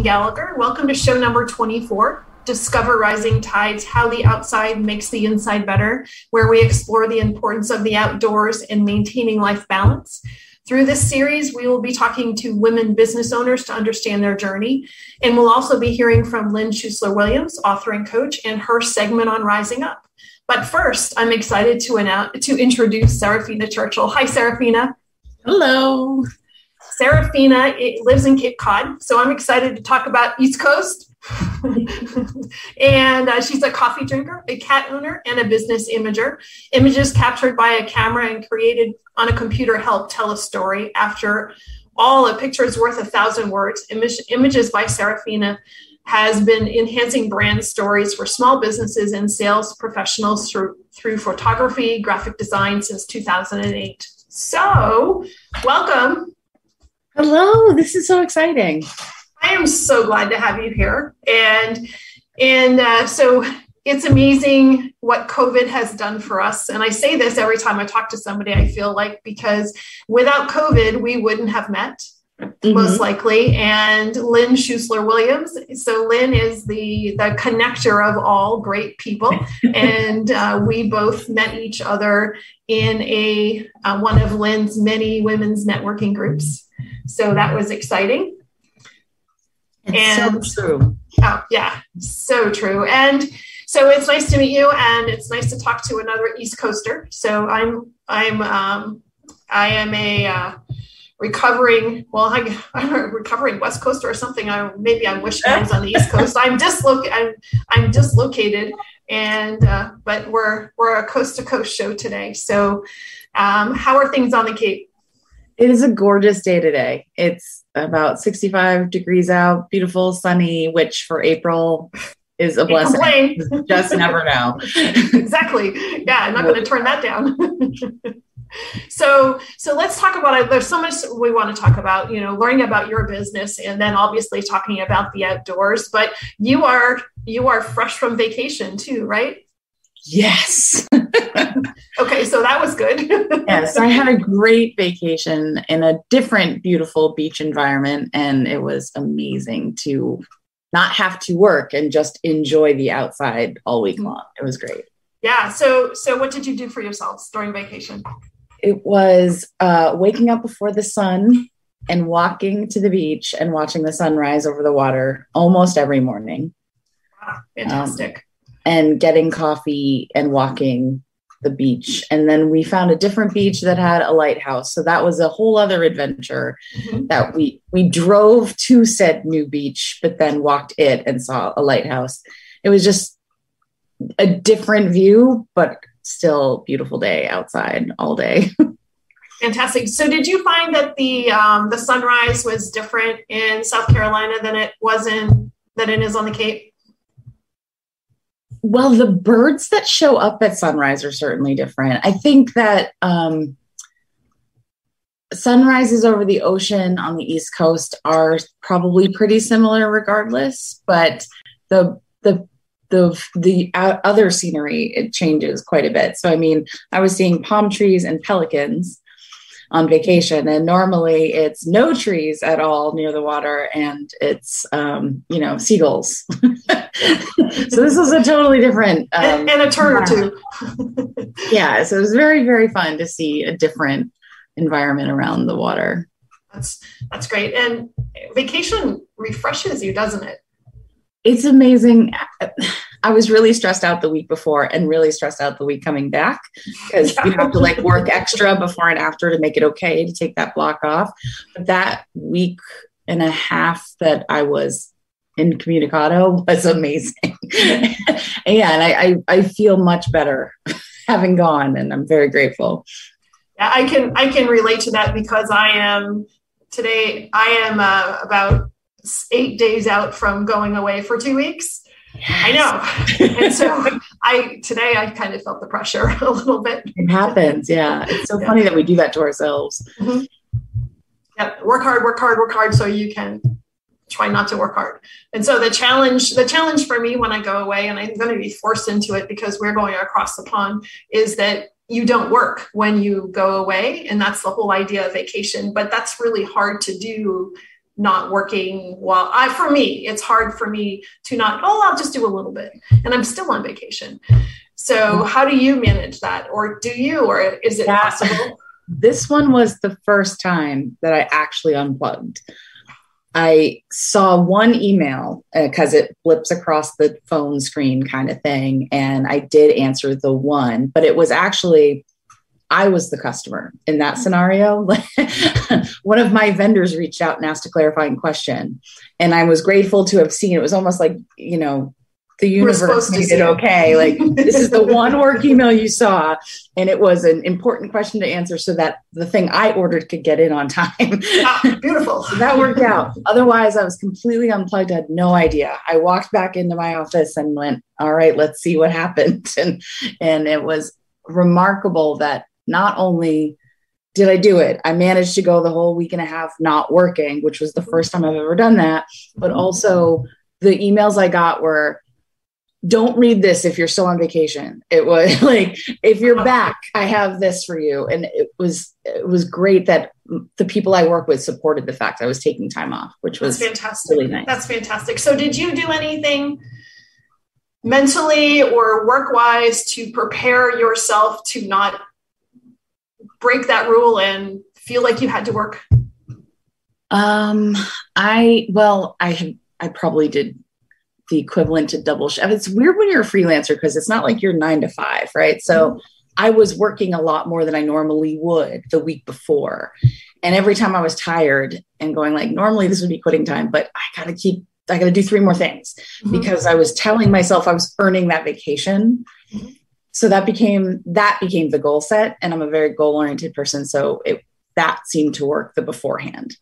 Jean Gallagher. Welcome to show number 24 Discover Rising Tides How the Outside Makes the Inside Better, where we explore the importance of the outdoors and maintaining life balance. Through this series, we will be talking to women business owners to understand their journey. And we'll also be hearing from Lynn Schuessler Williams, author and coach, and her segment on Rising Up. But first, I'm excited to, announce, to introduce Saraphina Churchill. Hi, Saraphina. Hello. Saraphina lives in Cape Cod, so I'm excited to talk about East Coast. and uh, she's a coffee drinker, a cat owner, and a business imager. Images captured by a camera and created on a computer help tell a story. After all, a picture is worth a thousand words. Image, images by Saraphina has been enhancing brand stories for small businesses and sales professionals through, through photography, graphic design since 2008. So, welcome. Hello, this is so exciting. I am so glad to have you here. And and uh, so it's amazing what COVID has done for us. And I say this every time I talk to somebody, I feel like because without COVID, we wouldn't have met. Mm-hmm. Most likely, and Lynn Schuessler Williams. So Lynn is the the connector of all great people, and uh, we both met each other in a uh, one of Lynn's many women's networking groups. So that was exciting. It's and, so true. Oh, yeah, so true. And so it's nice to meet you, and it's nice to talk to another East Coaster. So I'm I'm um, I am a uh, recovering well I, I'm a recovering West Coaster or something. I maybe I wish I was on the East Coast. I'm dislocated. I'm I'm dislocated, and uh, but we're we're a coast to coast show today. So um, how are things on the Cape? It is a gorgeous day today. It's about 65 degrees out, beautiful, sunny, which for April is a blessing. Just never know. exactly. Yeah, I'm not going to turn that down. so so let's talk about it there's so much we want to talk about you know learning about your business and then obviously talking about the outdoors but you are you are fresh from vacation too right Yes. okay, so that was good. yes, I had a great vacation in a different beautiful beach environment and it was amazing to not have to work and just enjoy the outside all week mm-hmm. long. It was great. Yeah, so so what did you do for yourselves during vacation? It was uh, waking up before the sun and walking to the beach and watching the sunrise over the water almost every morning. Wow, fantastic. Um, and getting coffee and walking the beach. And then we found a different beach that had a lighthouse. So that was a whole other adventure mm-hmm. that we we drove to said new beach, but then walked it and saw a lighthouse. It was just a different view, but still beautiful day outside all day. Fantastic. So, did you find that the um, the sunrise was different in South Carolina than it was in than it is on the Cape? Well, the birds that show up at sunrise are certainly different. I think that um, sunrises over the ocean on the East Coast are probably pretty similar, regardless. But the the the the other scenery it changes quite a bit. So I mean, I was seeing palm trees and pelicans on vacation. And normally it's no trees at all near the water and it's um, you know seagulls. So this was a totally different um, and, and, a turn or two yeah so it was very very fun to see a different environment around the water. That's that's great. And vacation refreshes you doesn't it? It's amazing I was really stressed out the week before and really stressed out the week coming back because you have to like work extra before and after to make it okay to take that block off. But that week and a half that I was in incommunicado was amazing. Yeah, and I, I, I feel much better having gone and I'm very grateful. Yeah, I can I can relate to that because I am today I am uh, about eight days out from going away for two weeks I know. and so I today I kind of felt the pressure a little bit. It happens, yeah. It's so yeah. funny that we do that to ourselves. Mm-hmm. Yeah, work hard, work hard, work hard so you can try not to work hard. And so the challenge, the challenge for me when I go away, and I'm going to be forced into it because we're going across the pond, is that you don't work when you go away. And that's the whole idea of vacation. But that's really hard to do not working while I for me it's hard for me to not oh I'll just do a little bit and I'm still on vacation. So how do you manage that or do you or is it that, possible? This one was the first time that I actually unplugged. I saw one email because uh, it flips across the phone screen kind of thing and I did answer the one, but it was actually I was the customer in that scenario. One of my vendors reached out and asked a clarifying question. And I was grateful to have seen it was almost like, you know, the universe made it okay. Like this is the one work email you saw, and it was an important question to answer so that the thing I ordered could get in on time. Ah, beautiful. so that worked out. Otherwise, I was completely unplugged. I had no idea. I walked back into my office and went, "All right, let's see what happened." And and it was remarkable that not only did I do it, I managed to go the whole week and a half not working, which was the first time I've ever done that. But also, the emails I got were, don't read this if you're still on vacation. It was like, if you're back, I have this for you. And it was, it was great that the people I work with supported the fact I was taking time off, which was That's fantastic. Really nice. That's fantastic. So did you do anything mentally or work wise to prepare yourself to not break that rule and feel like you had to work? Um, I well, I I probably did the equivalent to double shift. It's weird when you're a freelancer because it's not like you're nine to five, right? So mm-hmm. I was working a lot more than I normally would the week before. And every time I was tired and going like, normally this would be quitting time, but I gotta keep, I gotta do three more things mm-hmm. because I was telling myself I was earning that vacation. Mm-hmm so that became that became the goal set and i'm a very goal oriented person so it that seemed to work the beforehand.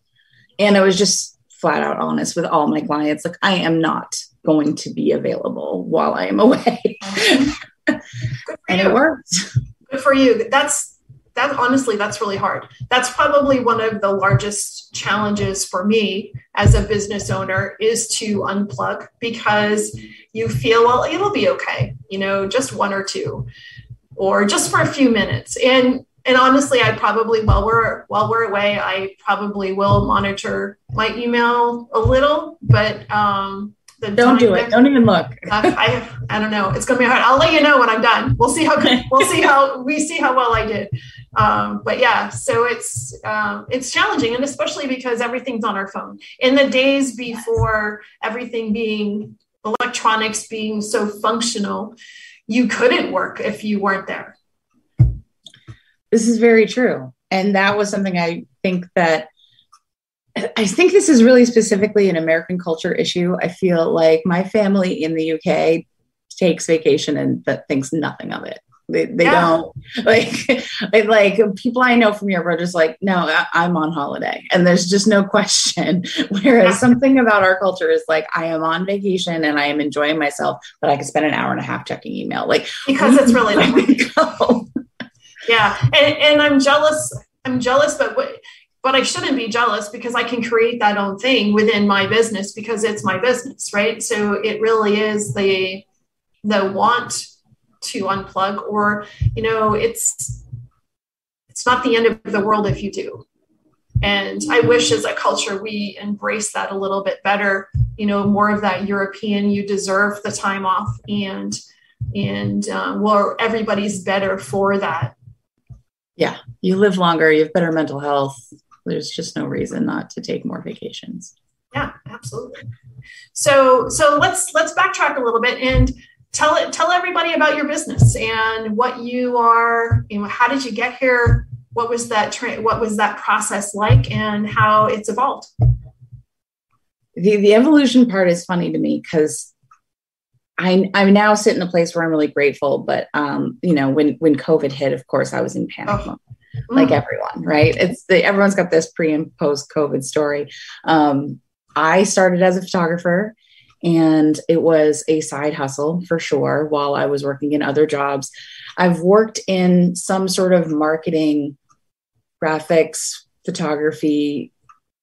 And i was just flat out honest with all my clients like i am not going to be available while i am away. And it worked. Good for you. That's that honestly that's really hard that's probably one of the largest challenges for me as a business owner is to unplug because you feel well it'll be okay you know just one or two or just for a few minutes and and honestly i probably while we're while we're away i probably will monitor my email a little but um don't do it. Don't even look. uh, I I don't know. It's gonna be hard. I'll let you know when I'm done. We'll see how we'll see how we see how well I did. Um, but yeah, so it's um, it's challenging, and especially because everything's on our phone. In the days before everything being electronics being so functional, you couldn't work if you weren't there. This is very true, and that was something I think that I think this is really specifically an American culture issue. I feel like my family in the UK takes vacation and that thinks nothing of it. They, they yeah. don't like like people I know from Europe are just like, no, I, am on holiday, and there's just no question. Whereas something about our culture is like, I am on vacation and I am enjoying myself, but I can spend an hour and a half checking email, like because it's really like, yeah, and and I'm jealous. I'm jealous, but what but I shouldn't be jealous because I can create that own thing within my business because it's my business, right? So it really is the the want to unplug or you know it's it's not the end of the world if you do. And i wish as a culture we embrace that a little bit better you know more of that european you deserve the time off and and um, well everybody's better for that. Yeah you live longer you have better mental health. There's just no reason not to take more vacations. Yeah absolutely. So so let's let's backtrack a little bit and tell it tell everybody about your business and what you are you know how did you get here what was that tra- what was that process like and how it's evolved the, the evolution part is funny to me because I, I now sit in a place where I'm really grateful, but um, you know, when when COVID hit, of course, I was in panic oh. like mm. everyone, right? It's the, everyone's got this pre and post COVID story. Um, I started as a photographer and it was a side hustle for sure while I was working in other jobs. I've worked in some sort of marketing, graphics, photography,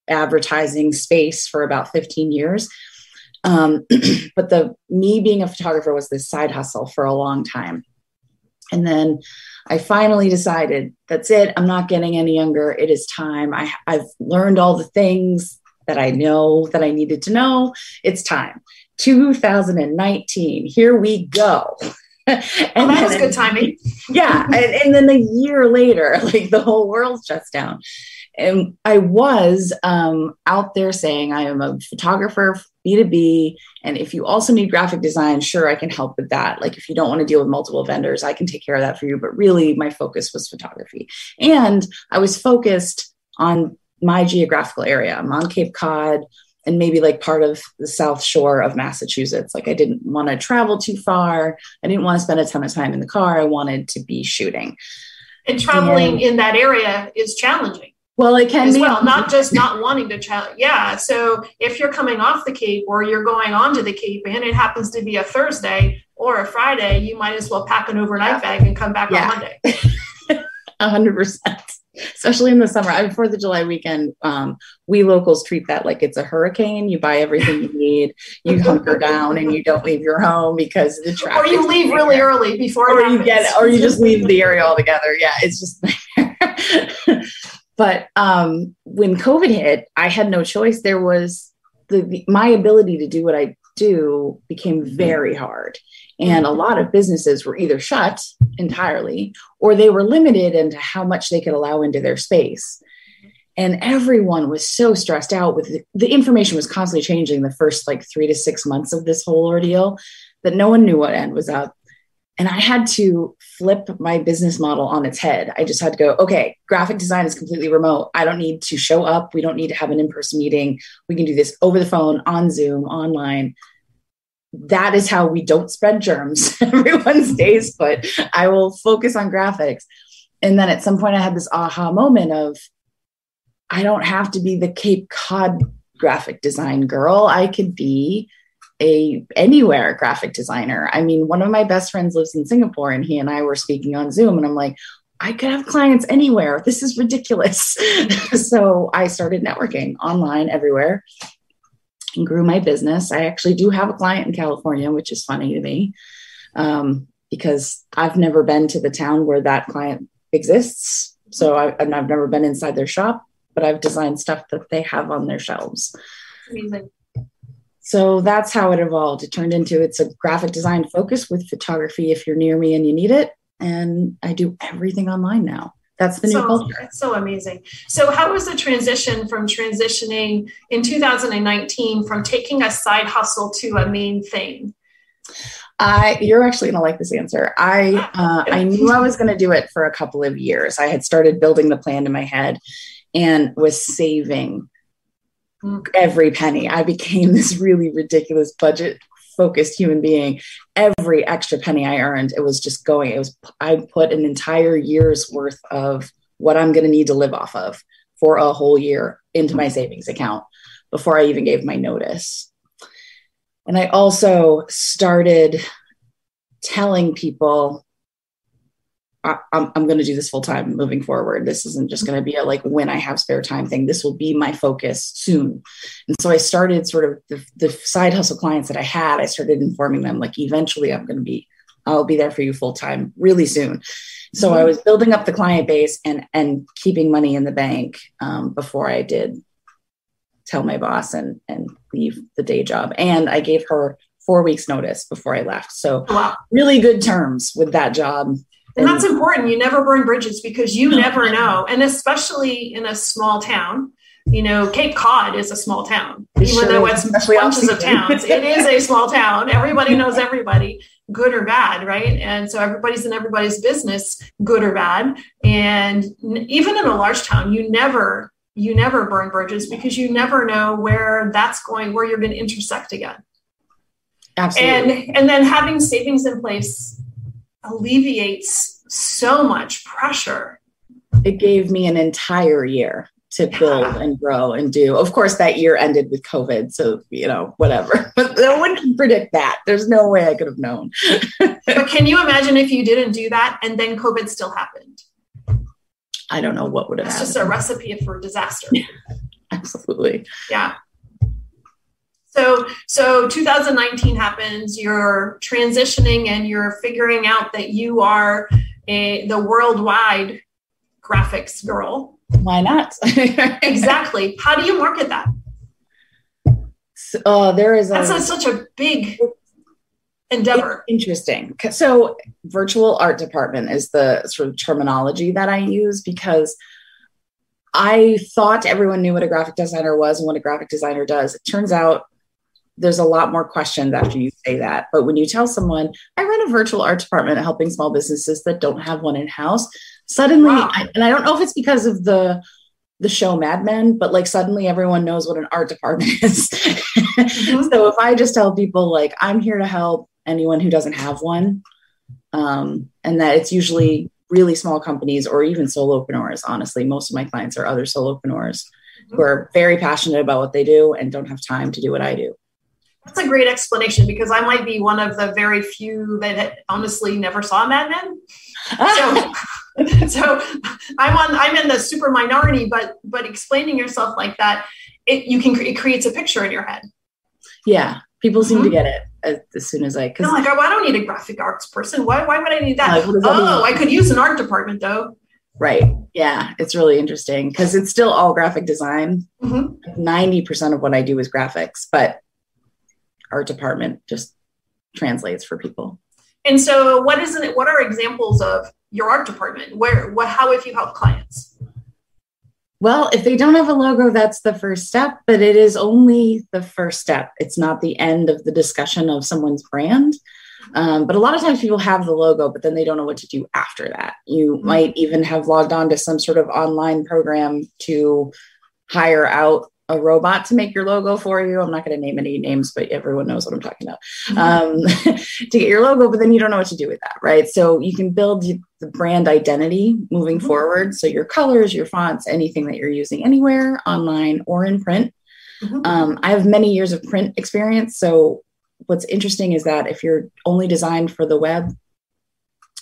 advertising space for about 15 years. Um, but the me being a photographer was this side hustle for a long time. And then I finally decided that's it. I'm not getting any younger. It is time. I, I've learned all the things that I know that I needed to know. It's time. 2019. Here we go. and oh, that was good timing. yeah. And, and, then a year later, like the whole world shuts down. And I was um, out there saying, I am a photographer, B2B. And if you also need graphic design, sure, I can help with that. Like if you don't want to deal with multiple vendors, I can take care of that for you. But really, my focus was photography. And I was focused on my geographical area. I'm on Cape Cod and maybe like part of the South Shore of Massachusetts. Like I didn't want to travel too far. I didn't want to spend a ton of time in the car. I wanted to be shooting. And traveling and, in that area is challenging. Well, it can as be well, not just not wanting to travel. Yeah. So if you're coming off the Cape or you're going onto the Cape and it happens to be a Thursday or a Friday, you might as well pack an overnight bag and come back yeah. on Monday. A hundred percent especially in the summer. I, Fourth of July weekend, um, we locals treat that like it's a hurricane. You buy everything you need, you hunker down, and you don't leave your home because the traffic. Or you leave really early before, or you get, or you just leave the area altogether. Yeah, it's just. but um, when COVID hit, I had no choice. There was the, the my ability to do what I do became mm-hmm. very hard. And a mm-hmm. lot of businesses were either shut entirely or they were limited into how much they could allow into their space. And everyone was so stressed out with the, the information was constantly changing the first like three to six months of this whole ordeal that no one knew what end was up. And I had to flip my business model on its head. I just had to go, okay, graphic design is completely remote. I don't need to show up. We don't need to have an in person meeting. We can do this over the phone, on Zoom, online that is how we don't spread germs. Everyone stays put. I will focus on graphics. And then at some point, I had this aha moment of, I don't have to be the Cape Cod graphic design girl. I could be a anywhere graphic designer. I mean, one of my best friends lives in Singapore, and he and I were speaking on Zoom, and I'm like, I could have clients anywhere. This is ridiculous. so I started networking online everywhere and grew my business. I actually do have a client in California, which is funny to me um, because I've never been to the town where that client exists. So I, have never been inside their shop, but I've designed stuff that they have on their shelves. Amazing. So that's how it evolved. It turned into it's a graphic design focus with photography if you're near me and you need it. And I do everything online now. That's the new so, culture. It's so amazing. So, how was the transition from transitioning in 2019 from taking a side hustle to a main thing? I, you're actually going to like this answer. I, uh, I knew I was going to do it for a couple of years. I had started building the plan in my head and was saving. Every penny. I became this really ridiculous budget focused human being every extra penny i earned it was just going it was i put an entire year's worth of what i'm going to need to live off of for a whole year into my savings account before i even gave my notice and i also started telling people I, am I'm going to do this full time moving forward. This isn't just going to be a like when I have spare time thing. This will be my focus soon. And so I started sort of the, the side hustle clients that I had. I started informing them like eventually I'm going to be I'll be there for you full time really soon. So mm-hmm. I was building up the client base and and keeping money in the bank um, before I did tell my boss and and leave the day job. And I gave her four weeks notice before I left. So wow. really good terms with that job and that's important. You never burn bridges because you never know. And especially in a small town, you know, Cape Cod is a small town, it even sure though it's bunches of towns. it is a small town. Everybody knows everybody, good or bad, right? And so everybody's in everybody's business, good or bad. And even in a large town, you never you never burn bridges because you never know where that's going, where you're going to intersect again. Absolutely. And and then having savings in place alleviates so much pressure. It gave me an entire year to build yeah. and grow and do. Of course, that year ended with COVID. So, you know, whatever. But no one can predict that. There's no way I could have known. but can you imagine if you didn't do that and then COVID still happened? I don't know what would have it's happened. just a recipe for disaster. Absolutely. Yeah. So, so 2019 happens, you're transitioning and you're figuring out that you are a, the worldwide graphics girl. Why not? exactly. How do you market that? uh, there is a, that's a, such a big endeavor. Interesting. So, virtual art department is the sort of terminology that I use because I thought everyone knew what a graphic designer was and what a graphic designer does. It turns out there's a lot more questions after you say that. But when you tell someone, I run a virtual art department helping small businesses that don't have one in house, suddenly, wow. I, and I don't know if it's because of the the show Mad Men, but like suddenly everyone knows what an art department is. mm-hmm. So if I just tell people like I'm here to help anyone who doesn't have one, um, and that it's usually really small companies or even solopreneurs. Honestly, most of my clients are other solopreneurs mm-hmm. who are very passionate about what they do and don't have time to do what I do. That's a great explanation because I might be one of the very few that honestly never saw Mad Men. So, so I'm on. I'm in the super minority, but but explaining yourself like that, it you can it creates a picture in your head. Yeah, people seem mm-hmm. to get it as, as, soon as I. Because like, oh, I don't need a graphic arts person. Why? Why would I need that? Like, that oh, mean? I could use an art department though. Right. Yeah, it's really interesting because it's still all graphic design. Mm-hmm. 90 mm-hmm. percent of what I do is graphics, but art department just translates for people. And so, what is it? What are examples of your art department? Where, what, how have you helped clients? Well, if they don't have a logo, that's the first step, but it is only the first step. It's not the end of the discussion of someone's brand. Um, but a lot of times people have the logo, but then they don't know what to do after that. You mm-hmm. might even have logged on to some sort of online program to hire out a robot to make your logo for you. I'm not going to name any names, but everyone knows what I'm talking about. Mm-hmm. Um, to get your logo, but then you don't know what to do with that, right? So you can build the brand identity moving mm-hmm. forward. So your colors, your fonts, anything that you're using anywhere, online or in print. Mm-hmm. Um, I have many years of print experience. So what's interesting is that if you're only designed for the web,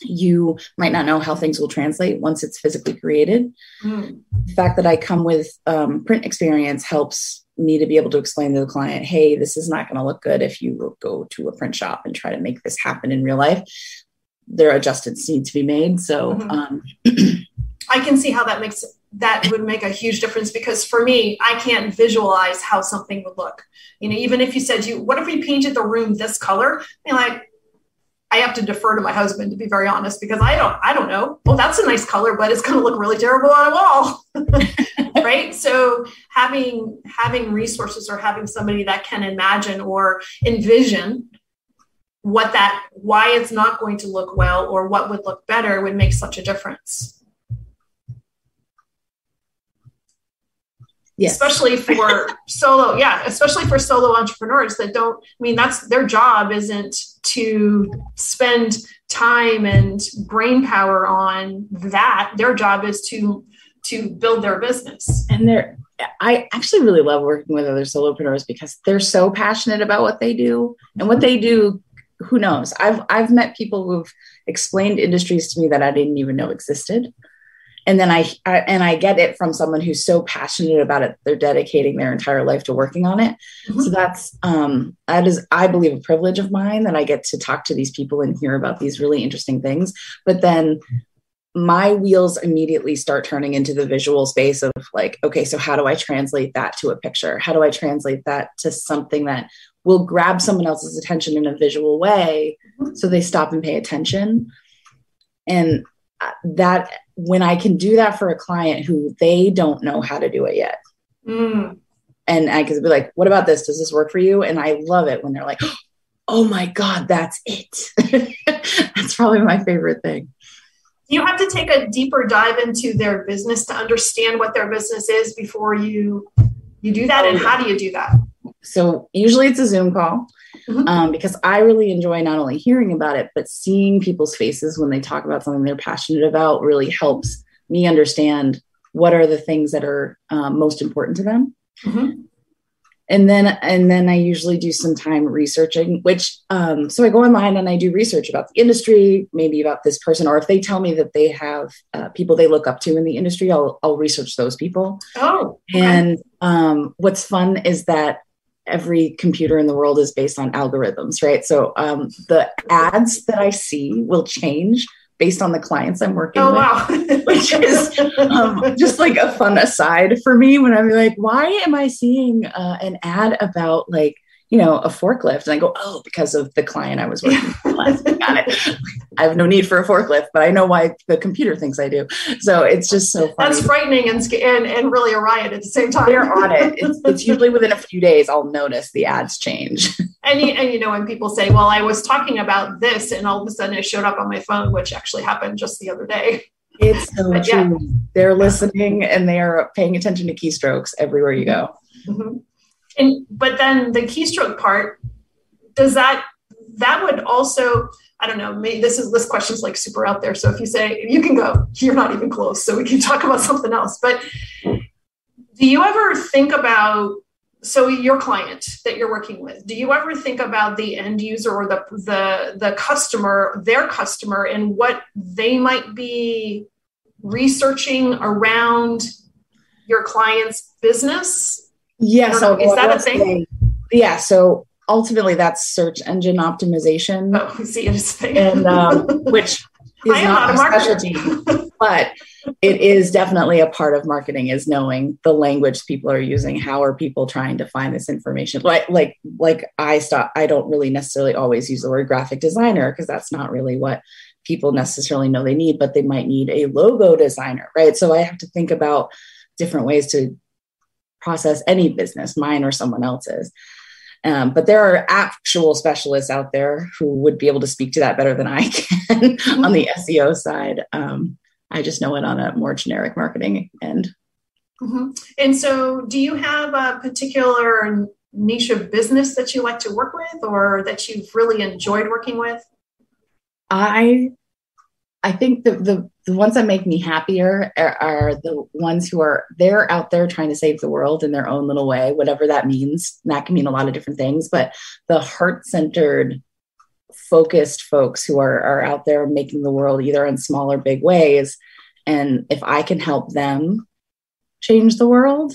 you might not know how things will translate once it's physically created. Mm. The fact that I come with um, print experience helps me to be able to explain to the client, hey, this is not going to look good if you go to a print shop and try to make this happen in real life. There are adjustments need to be made. So mm-hmm. um, I can see how that makes that would make a huge difference because for me, I can't visualize how something would look. You know, even if you said you, what if we painted the room this color? I like, I have to defer to my husband to be very honest because I don't I don't know. Well, that's a nice color, but it's going to look really terrible on a wall. right? So having having resources or having somebody that can imagine or envision what that why it's not going to look well or what would look better would make such a difference. Yes. especially for solo yeah especially for solo entrepreneurs that don't i mean that's their job isn't to spend time and brain power on that. Their job is to to build their business. And they're i actually really love working with other solopreneurs because they're so passionate about what they do. And what they do who knows? I've i've met people who've explained industries to me that i didn't even know existed and then I, I, and i get it from someone who's so passionate about it they're dedicating their entire life to working on it mm-hmm. so that's um that is i believe a privilege of mine that i get to talk to these people and hear about these really interesting things but then my wheels immediately start turning into the visual space of like okay so how do i translate that to a picture how do i translate that to something that will grab someone else's attention in a visual way mm-hmm. so they stop and pay attention and uh, that when I can do that for a client who they don't know how to do it yet. Mm. And I can be like, what about this? Does this work for you? And I love it when they're like, oh my God, that's it. that's probably my favorite thing. You have to take a deeper dive into their business to understand what their business is before you you do that. Oh, and how do you do that? So usually it's a Zoom call mm-hmm. um, because I really enjoy not only hearing about it, but seeing people's faces when they talk about something they're passionate about really helps me understand what are the things that are um, most important to them. Mm-hmm. And then, and then I usually do some time researching, which, um, so I go online and I do research about the industry, maybe about this person, or if they tell me that they have uh, people they look up to in the industry, I'll, I'll research those people. Oh, okay. and um, what's fun is that every computer in the world is based on algorithms, right? So um, the ads that I see will change based on the clients I'm working oh, with, wow. which is um, just like a fun aside for me when I'm like, why am I seeing uh, an ad about like you know, a forklift. And I go, oh, because of the client I was working with. Got it. I have no need for a forklift, but I know why the computer thinks I do. So it's just so funny. That's frightening and, and, and really a riot at the same time. They're on it. It's, it's usually within a few days I'll notice the ads change. And you, and you know, when people say, well, I was talking about this and all of a sudden it showed up on my phone, which actually happened just the other day. It's so but true. Yeah. They're listening and they are paying attention to keystrokes everywhere you go. Mm-hmm. And but then the keystroke part, does that that would also I don't know. Maybe this is this question's like super out there. So if you say you can go, you're not even close. So we can talk about something else. But do you ever think about so your client that you're working with do you ever think about the end user or the the the customer their customer and what they might be researching around your client's business yeah so is that a thing? yeah so ultimately that's search engine optimization. Oh see and um, which is not, not a specialty but it is definitely a part of marketing is knowing the language people are using how are people trying to find this information. Like like like i stop i don't really necessarily always use the word graphic designer because that's not really what people necessarily know they need but they might need a logo designer right? So i have to think about different ways to process any business mine or someone else's um, but there are actual specialists out there who would be able to speak to that better than I can on the SEO side. Um, I just know it on a more generic marketing end. Mm-hmm. And so, do you have a particular niche of business that you like to work with, or that you've really enjoyed working with? I, I think the the, the ones that make me happier are, are the ones who are they're out there trying to save the world in their own little way, whatever that means. And that can mean a lot of different things, but the heart centered focused folks who are, are out there making the world either in small or big ways. And if I can help them change the world,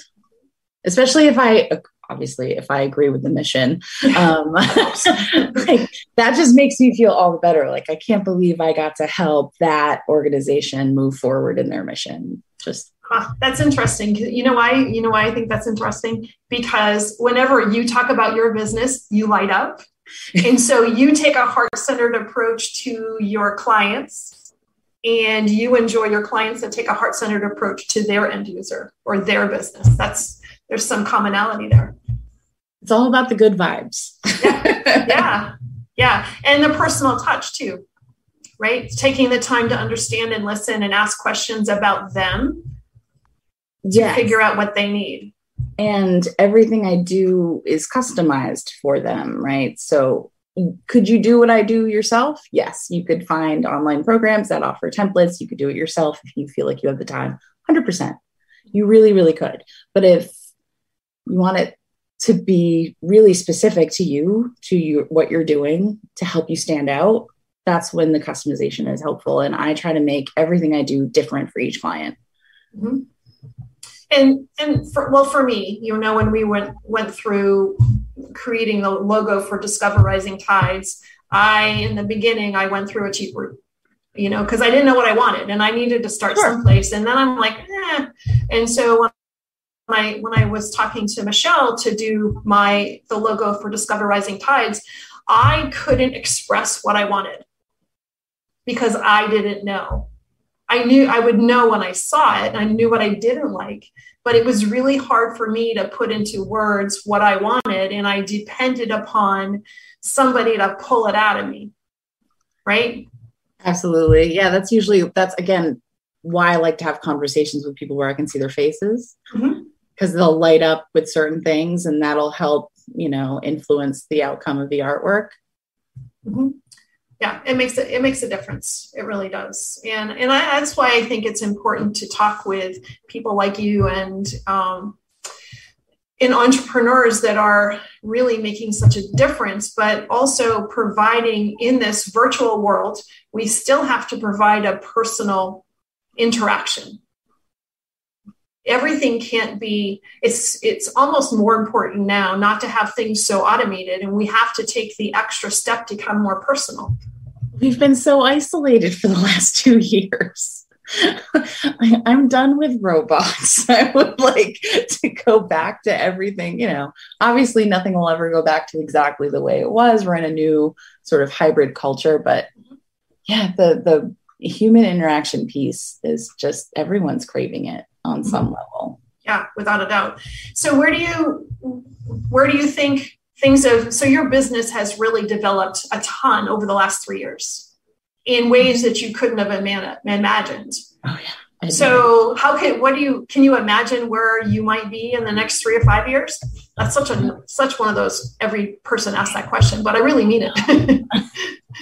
especially if I, obviously, if I agree with the mission, um, like, that just makes me feel all the better. Like, I can't believe I got to help that organization move forward in their mission. Just Huh, that's interesting. You know why? You know why I think that's interesting? Because whenever you talk about your business, you light up and so you take a heart centered approach to your clients and you enjoy your clients that take a heart centered approach to their end user or their business. That's there's some commonality there. It's all about the good vibes. yeah. yeah. Yeah. And the personal touch too, right? Taking the time to understand and listen and ask questions about them to figure out what they need and everything I do is customized for them, right? So could you do what I do yourself? Yes, you could find online programs that offer templates. You could do it yourself if you feel like you have the time. 100%. You really, really could. But if you want it to be really specific to you, to you, what you're doing to help you stand out, that's when the customization is helpful. And I try to make everything I do different for each client. Mm-hmm and and for, well for me you know when we went went through creating the logo for discover rising tides i in the beginning i went through a cheap route you know because i didn't know what i wanted and i needed to start sure. someplace and then i'm like eh. and so when I, when I was talking to michelle to do my the logo for discover rising tides i couldn't express what i wanted because i didn't know I knew I would know when I saw it. and I knew what I didn't like, but it was really hard for me to put into words what I wanted. And I depended upon somebody to pull it out of me. Right. Absolutely. Yeah. That's usually, that's again, why I like to have conversations with people where I can see their faces mm-hmm. Because they'll light up with certain things and that'll help, you know, influence the outcome of the artwork. Mm-hmm. Yeah it makes it it makes a difference. It really does. And and I, that's why i think it's important to talk with people like you and um, in entrepreneurs that are really making such a difference but also providing in this virtual world we still have to provide a personal interaction everything can't be it's it's almost more important now not to have things so automated and we have to take the extra step to become more personal we've been so isolated for the last two years I'm done with robots. I would like to go back to everything, you know. Obviously, nothing will ever go back to exactly the way it was. We're in a new sort of hybrid culture, but yeah, the the human interaction piece is just everyone's craving it on some mm-hmm. level. Yeah, without a doubt. So where do you where do you think things have so your business has really developed a ton over the last 3 years in ways that you couldn't have imagined. Oh yeah. So how can what do you can you imagine where you might be in the next three or five years? That's such a such one of those every person asks that question, but I really mean it.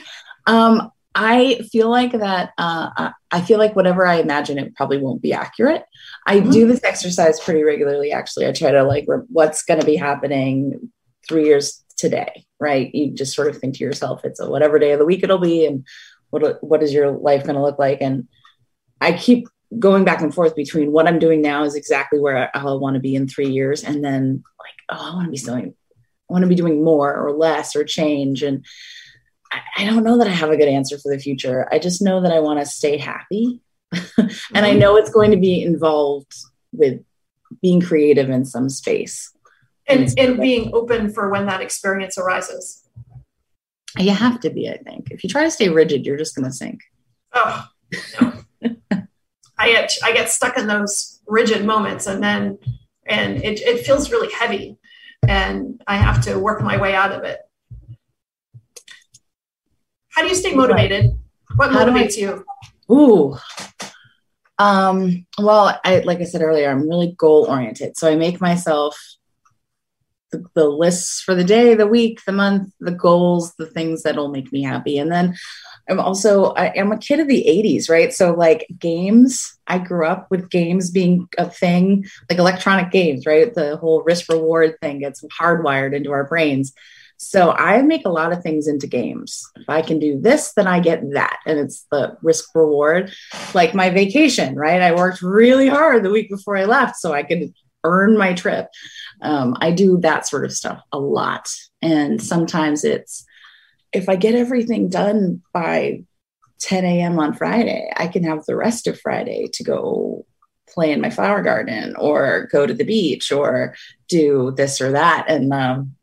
um, I feel like that. Uh, I feel like whatever I imagine, it probably won't be accurate. I mm-hmm. do this exercise pretty regularly. Actually, I try to like what's going to be happening three years today, right? You just sort of think to yourself, it's a whatever day of the week it'll be, and what what is your life going to look like? And I keep going back and forth between what I'm doing now is exactly where I, I want to be in three years, and then like, oh, I want to be doing, I want to be doing more or less or change, and I, don't know that I have a good answer for the future. I just know that I want to stay happy. and. I know it's going to be involved with being creative in some space. And, and being open for when that experience arises. You have to be, I think. If you try to stay rigid, you're just going to sink. Oh, no. I get I get stuck in those rigid moments, and then and it it feels really heavy, and I have to work my way out of it. How do you stay motivated? What motivates you? Ooh. Um, well, I like I said earlier, I'm really goal oriented. So I make myself the, the, lists for the day, the week, the month, the goals, the things that'll make me happy. And then I'm also I am a kid of the 80s, right? So like games, I grew up with games being a thing, like electronic games, right? The whole risk reward thing gets hardwired into our brains. So I make a lot of things into games. If I can do this, then I get that. And it's the risk reward. Like my vacation, right? I worked really hard the week before I left so I could earn my trip. Um, I do that sort of stuff a lot. And sometimes it's if I get everything done by 10 a.m. on Friday, I can have the rest of Friday to go play in my flower garden or go to the beach or do this or that. And um,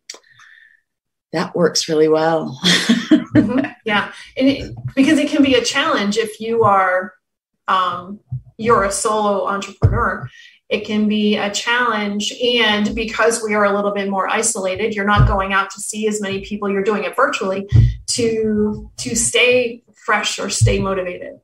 that works really well. mm-hmm. Yeah, and it, because it can be a challenge if you are um, you're a solo entrepreneur. It can be a challenge, and because we are a little bit more isolated, you're not going out to see as many people. You're doing it virtually to to stay fresh or stay motivated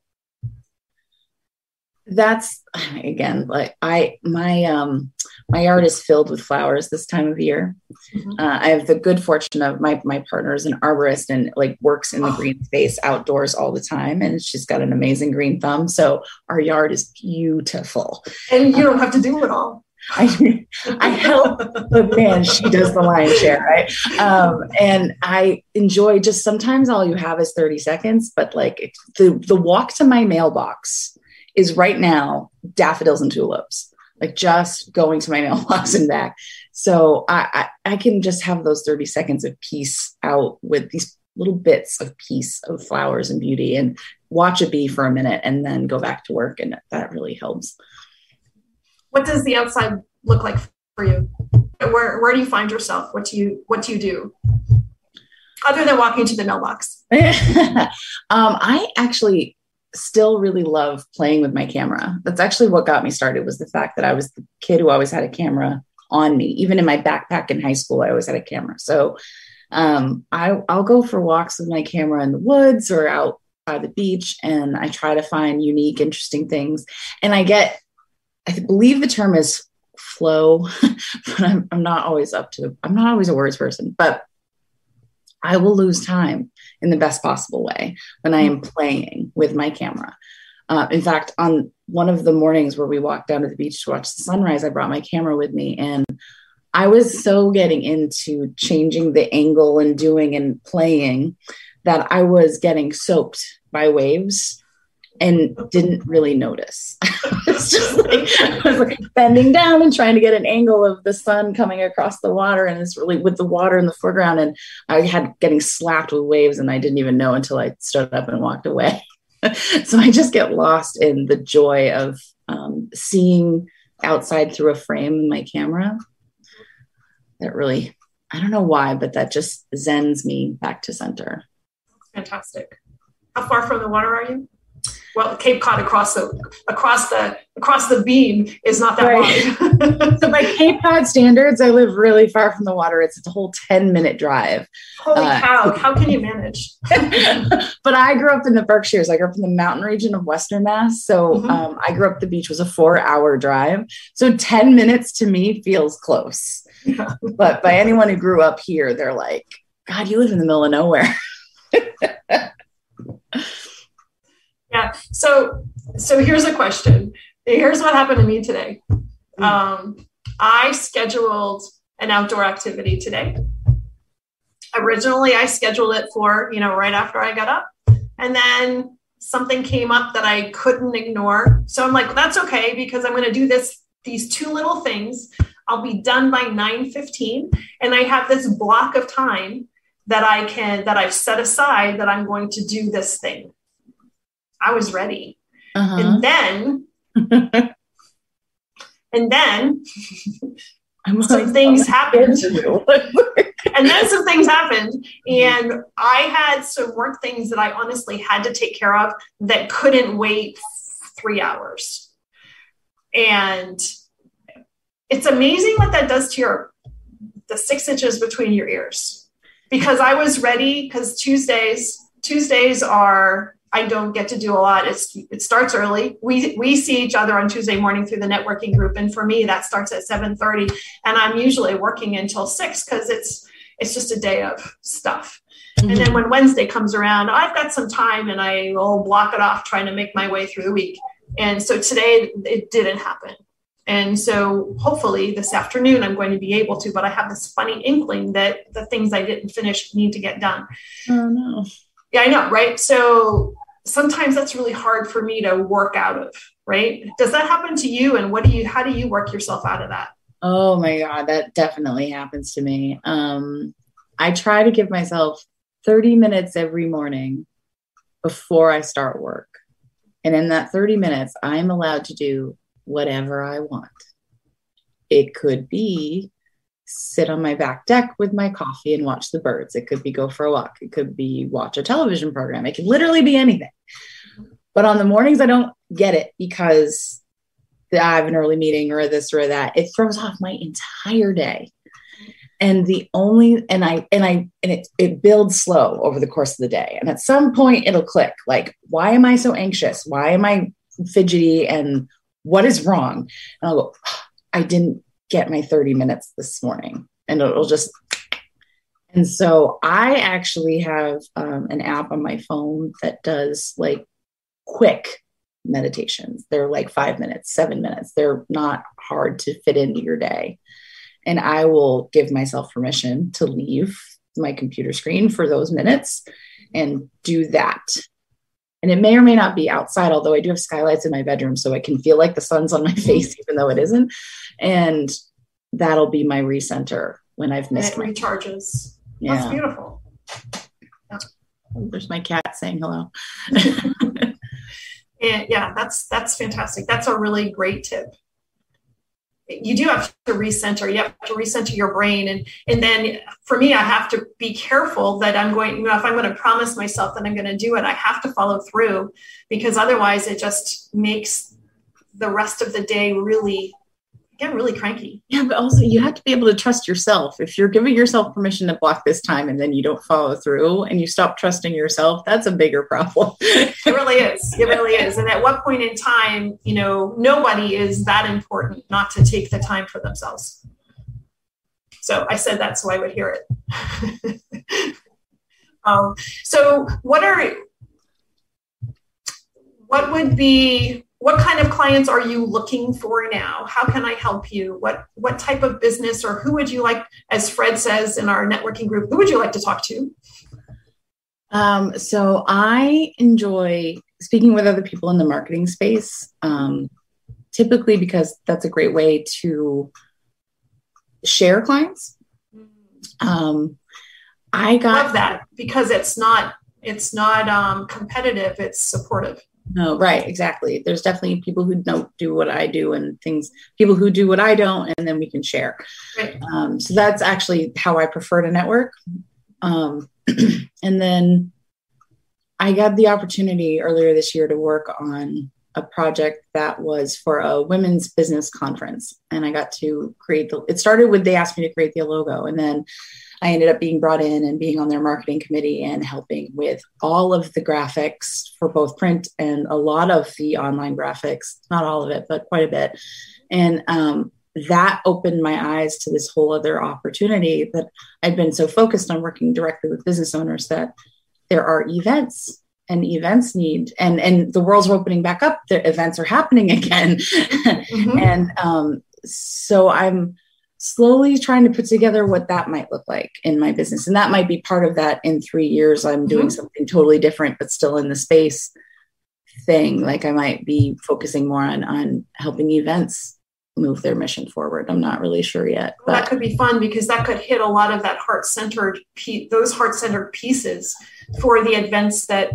that's again like i my um my yard is filled with flowers this time of year mm-hmm. uh, i have the good fortune of my my partner is an arborist and like works in the oh. green space outdoors all the time and she's got an amazing green thumb so our yard is beautiful and you don't have to do it all I, I help, but man, she does the lion's share, right? Um, and I enjoy just sometimes all you have is 30 seconds, but like the the walk to my mailbox is right now daffodils and tulips, like just going to my mailbox and back. So I, I, I can just have those 30 seconds of peace out with these little bits of peace of flowers and beauty and watch a bee for a minute and then go back to work. And that really helps. What does the outside look like for you? Where, where do you find yourself? What do you, what do you do? Other than walking to the mailbox. um, I actually still really love playing with my camera. That's actually what got me started was the fact that I was the kid who always had a camera on me. Even in my backpack in high school, I always had a camera. So um, I, I'll go for walks with my camera in the woods or out by the beach, and I try to find unique, interesting things. And I get, I believe the term is flow, but I'm, I'm not always up to, I'm not always a words person, but I will lose time in the best possible way when I am playing with my camera. Uh, in fact, on one of the mornings where we walked down to the beach to watch the sunrise, I brought my camera with me and I was so getting into changing the angle and doing and playing that I was getting soaked by waves and didn't really notice. it's just like I was like bending down and trying to get an angle of the sun coming across the water, and it's really with the water in the foreground. And I had getting slapped with waves, and I didn't even know until I stood up and walked away. so I just get lost in the joy of um, seeing outside through a frame in my camera. That really, I don't know why, but that just zens me back to center. Fantastic. How far from the water are you? Well, Cape Cod across the across the across the beam is not that right. wide. so by Cape Cod standards, I live really far from the water. It's, a whole 10 minute drive. Holy uh, cow, how can you manage? but I grew up in the Berkshires. I grew up in the mountain region of Western Mass. So mm-hmm. um, I grew up the beach was a four hour drive. So 10 minutes to me feels close. Yeah. But by anyone who grew up here, they're like, God, you live in the middle of nowhere. Yeah. So so here's a question. Here's what happened to me today. Hmm. Um, I scheduled an outdoor activity today. Originally, I scheduled it for you know right after I got up, and then something came up that I couldn't ignore. So I'm like, that's okay because I'm going to do this these two little things. I'll be done by 9:15 and I have this block of time that I can that I've set aside that I'm going to do this thing. I was ready. Uh-huh. And then, and then some things happened. and then some things happened. And I had some work things that I honestly had to take care of that couldn't wait three hours. And it's amazing what that does to your the six inches between your ears. Because I was ready because Tuesdays, Tuesdays are I don't get to do a lot. It's it starts early. We we see each other on Tuesday morning through the networking group, and for me that starts at seven thirty, and I'm usually working until six because it's it's just a day of stuff. Mm-hmm. And then when Wednesday comes around, I've got some time, and I will block it off trying to make my way through the week. And so today it didn't happen. And so hopefully this afternoon I'm going to be able to, but I have this funny inkling that the things I didn't finish need to get done. Oh no. Yeah, I know, right? So sometimes that's really hard for me to work out of, right? Does that happen to you? And what do you, how do you work yourself out of that? Oh my God, that definitely happens to me. Um, I try to give myself 30 minutes every morning before I start work. And in that 30 minutes, I'm allowed to do whatever I want. It could be sit on my back deck with my coffee and watch the birds. It could be go for a walk. It could be watch a television program. It could literally be anything. But on the mornings, I don't get it because I have an early meeting or this or that. It throws off my entire day. And the only and I and I and it it builds slow over the course of the day. And at some point it'll click. Like, why am I so anxious? Why am I fidgety? And what is wrong? And I'll go, I didn't get my 30 minutes this morning. And it'll just and so i actually have um, an app on my phone that does like quick meditations. They're like five minutes seven minutes. They're not hard to fit into your day. And i will give myself permission to leave my computer screen for those minutes and do that and it may or may not be outside although i do have skylights in my bedroom so i can feel like the sun's on my mm-hmm. face even though it isn't and that'll be my recenter when I've missed and it my recharges. Yeah. That's beautiful. Yeah. There's my cat saying hello. and yeah, that's that's fantastic. That's a really great tip. You do have to recenter. You have to recenter your brain, and and then for me, I have to be careful that I'm going. You know, if I'm going to promise myself that I'm going to do it, I have to follow through, because otherwise, it just makes the rest of the day really get really cranky. Yeah, but also you have to be able to trust yourself. If you're giving yourself permission to block this time and then you don't follow through and you stop trusting yourself, that's a bigger problem. it really is. It really is. And at what point in time, you know, nobody is that important not to take the time for themselves. So I said that so I would hear it. um, so what are what would be what kind of clients are you looking for now? How can i help you? What what type of business or who would you like as fred says in our networking group who would you like to talk to? Um, so i enjoy speaking with other people in the marketing space um, typically because that's a great way to share clients. Um, i got Love that because it's not It's not um, competitive, it's supportive. No, right, exactly. There's definitely people who don't do what I do and things, people who do what I don't, and then we can share. Right. Um, so that's actually how I prefer to network. Um, and then I got the opportunity earlier this year to work on a project that was for a women's business conference. And I got to create the, it started with they asked me to create the logo. And then I ended up being brought in and being on their marketing committee and helping with all of the graphics for both print and a lot of the online graphics, not all of it, but quite a bit. And um, that opened my eyes to this whole other opportunity that I'd been so focused on working directly with business owners that there are events and events need and and the world's opening back up the events are happening again mm-hmm. and um, so i'm slowly trying to put together what that might look like in my business and that might be part of that in three years i'm doing mm-hmm. something totally different but still in the space thing like i might be focusing more on on helping events move their mission forward i'm not really sure yet but that could be fun because that could hit a lot of that heart-centered those heart-centered pieces for the events that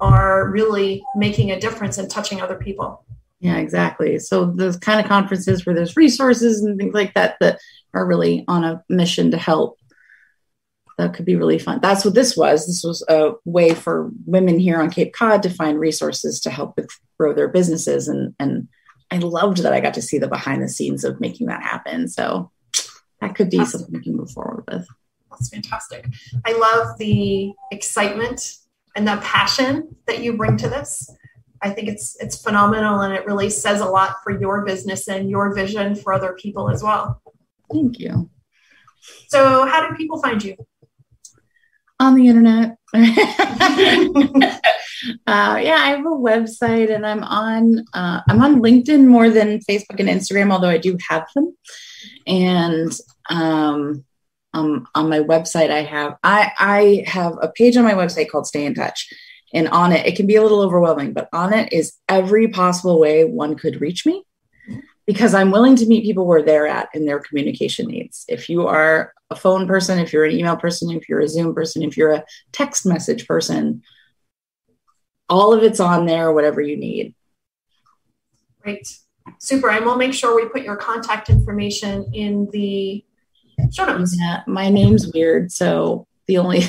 are really making a difference and touching other people. Yeah, exactly. So those kind of conferences where there's resources and things like that that are really on a mission to help. That could be really fun. That's what this was. This was a way for women here on Cape Cod to find resources to help with grow their businesses. And and I loved that I got to see the behind the scenes of making that happen. So that could be something we can move forward with. That's fantastic. I love the excitement and the passion that you bring to this. I think it's it's phenomenal and it really says a lot for your business and your vision for other people as well. Thank you. So, how do people find you? On the internet. uh, yeah, I have a website and I'm on uh, I'm on LinkedIn more than Facebook and Instagram, although I do have them. And um, um, on my website i have I, I have a page on my website called stay in touch and on it it can be a little overwhelming but on it is every possible way one could reach me because i'm willing to meet people where they're at in their communication needs. If you are a phone person if you're an email person if you're a zoom person if you're a text message person all of it's on there whatever you need. Great. Super. And we'll make sure we put your contact information in the show notes. Yeah, my name's weird, so the only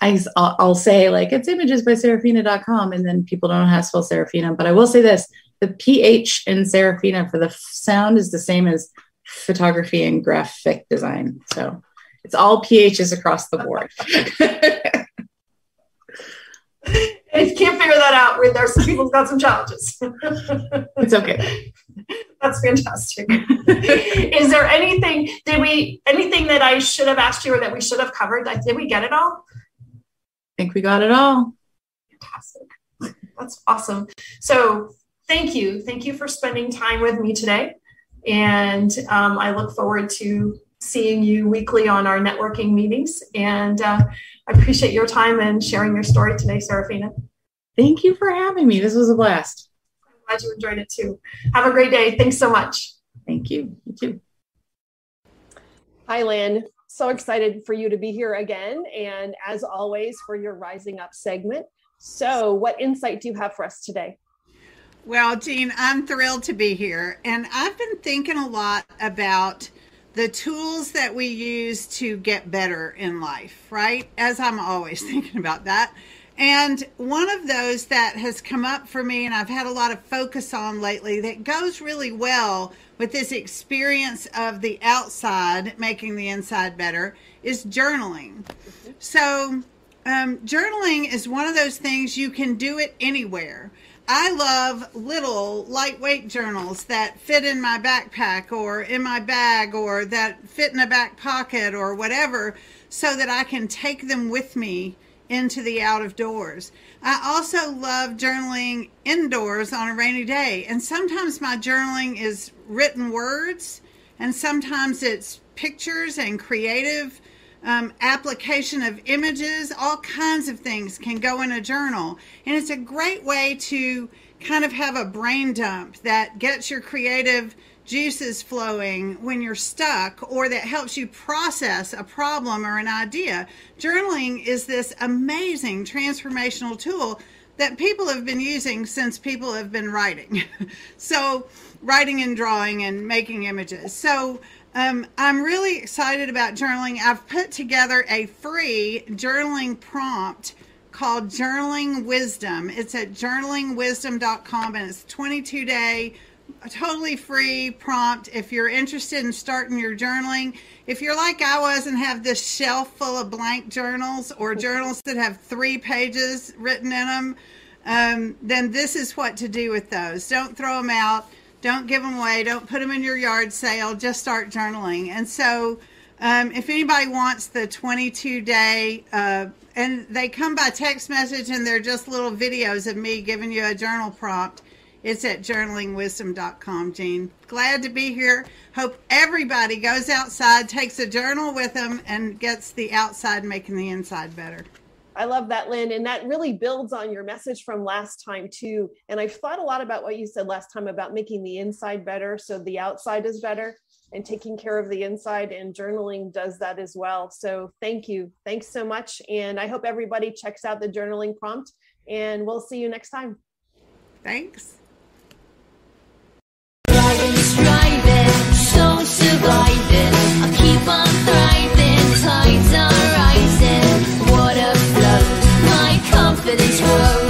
I, I'll say like it's images by Saraphina.com, and then people don't know how to spell Saraphina. But I will say this: the PH in Saraphina for the sound is the same as photography and graphic design. So it's all PHs across the board. I can't figure that out. There's some people's got some challenges. it's okay. That's fantastic. Is there anything did we anything that I should have asked you or that we should have covered? Did we get it all? I think we got it all. Fantastic. That's awesome. So thank you. Thank you for spending time with me today. And um, I look forward to seeing you weekly on our networking meetings. And uh, I appreciate your time and sharing your story today, Saraphina. Thank you for having me. This was a blast. I'm glad you enjoyed it too. Have a great day. Thanks so much. Thank you. You too. Hi, Lynn. So excited for you to be here again. And as always, for your Rising Up segment. So, what insight do you have for us today? Well, Jean, I'm thrilled to be here. And I've been thinking a lot about the tools that we use to get better in life, right? As I'm always thinking about that. And one of those that has come up for me and I've had a lot of focus on lately that goes really well with this experience of the outside making the inside better is journaling. So, um, journaling is one of those things you can do it anywhere. I love little lightweight journals that fit in my backpack or in my bag or that fit in a back pocket or whatever so that I can take them with me into the out of doors. I also love journaling indoors on a rainy day. And sometimes my journaling is written words and sometimes it's pictures and creative um, application of images, all kinds of things can go in a journal. And it's a great way to kind of have a brain dump that gets your creative juices flowing when you're stuck or that helps you process a problem or an idea. Journaling is this amazing transformational tool that people have been using since people have been writing. so, writing and drawing and making images. So, um, I'm really excited about journaling. I've put together a free journaling prompt called Journaling Wisdom. It's at journalingwisdom.com and it's 22 day totally free prompt if you're interested in starting your journaling. If you're like I was and have this shelf full of blank journals or journals that have three pages written in them, um, then this is what to do with those. Don't throw them out. Don't give them away. Don't put them in your yard sale. Just start journaling. And so, um, if anybody wants the 22 day, uh, and they come by text message and they're just little videos of me giving you a journal prompt it's at journalingwisdom.com, Jean. Glad to be here. Hope everybody goes outside, takes a journal with them, and gets the outside making the inside better. I love that, Lynn. And that really builds on your message from last time, too. And I've thought a lot about what you said last time about making the inside better so the outside is better and taking care of the inside. And journaling does that as well. So thank you. Thanks so much. And I hope everybody checks out the journaling prompt. And we'll see you next time. Thanks. confidence world.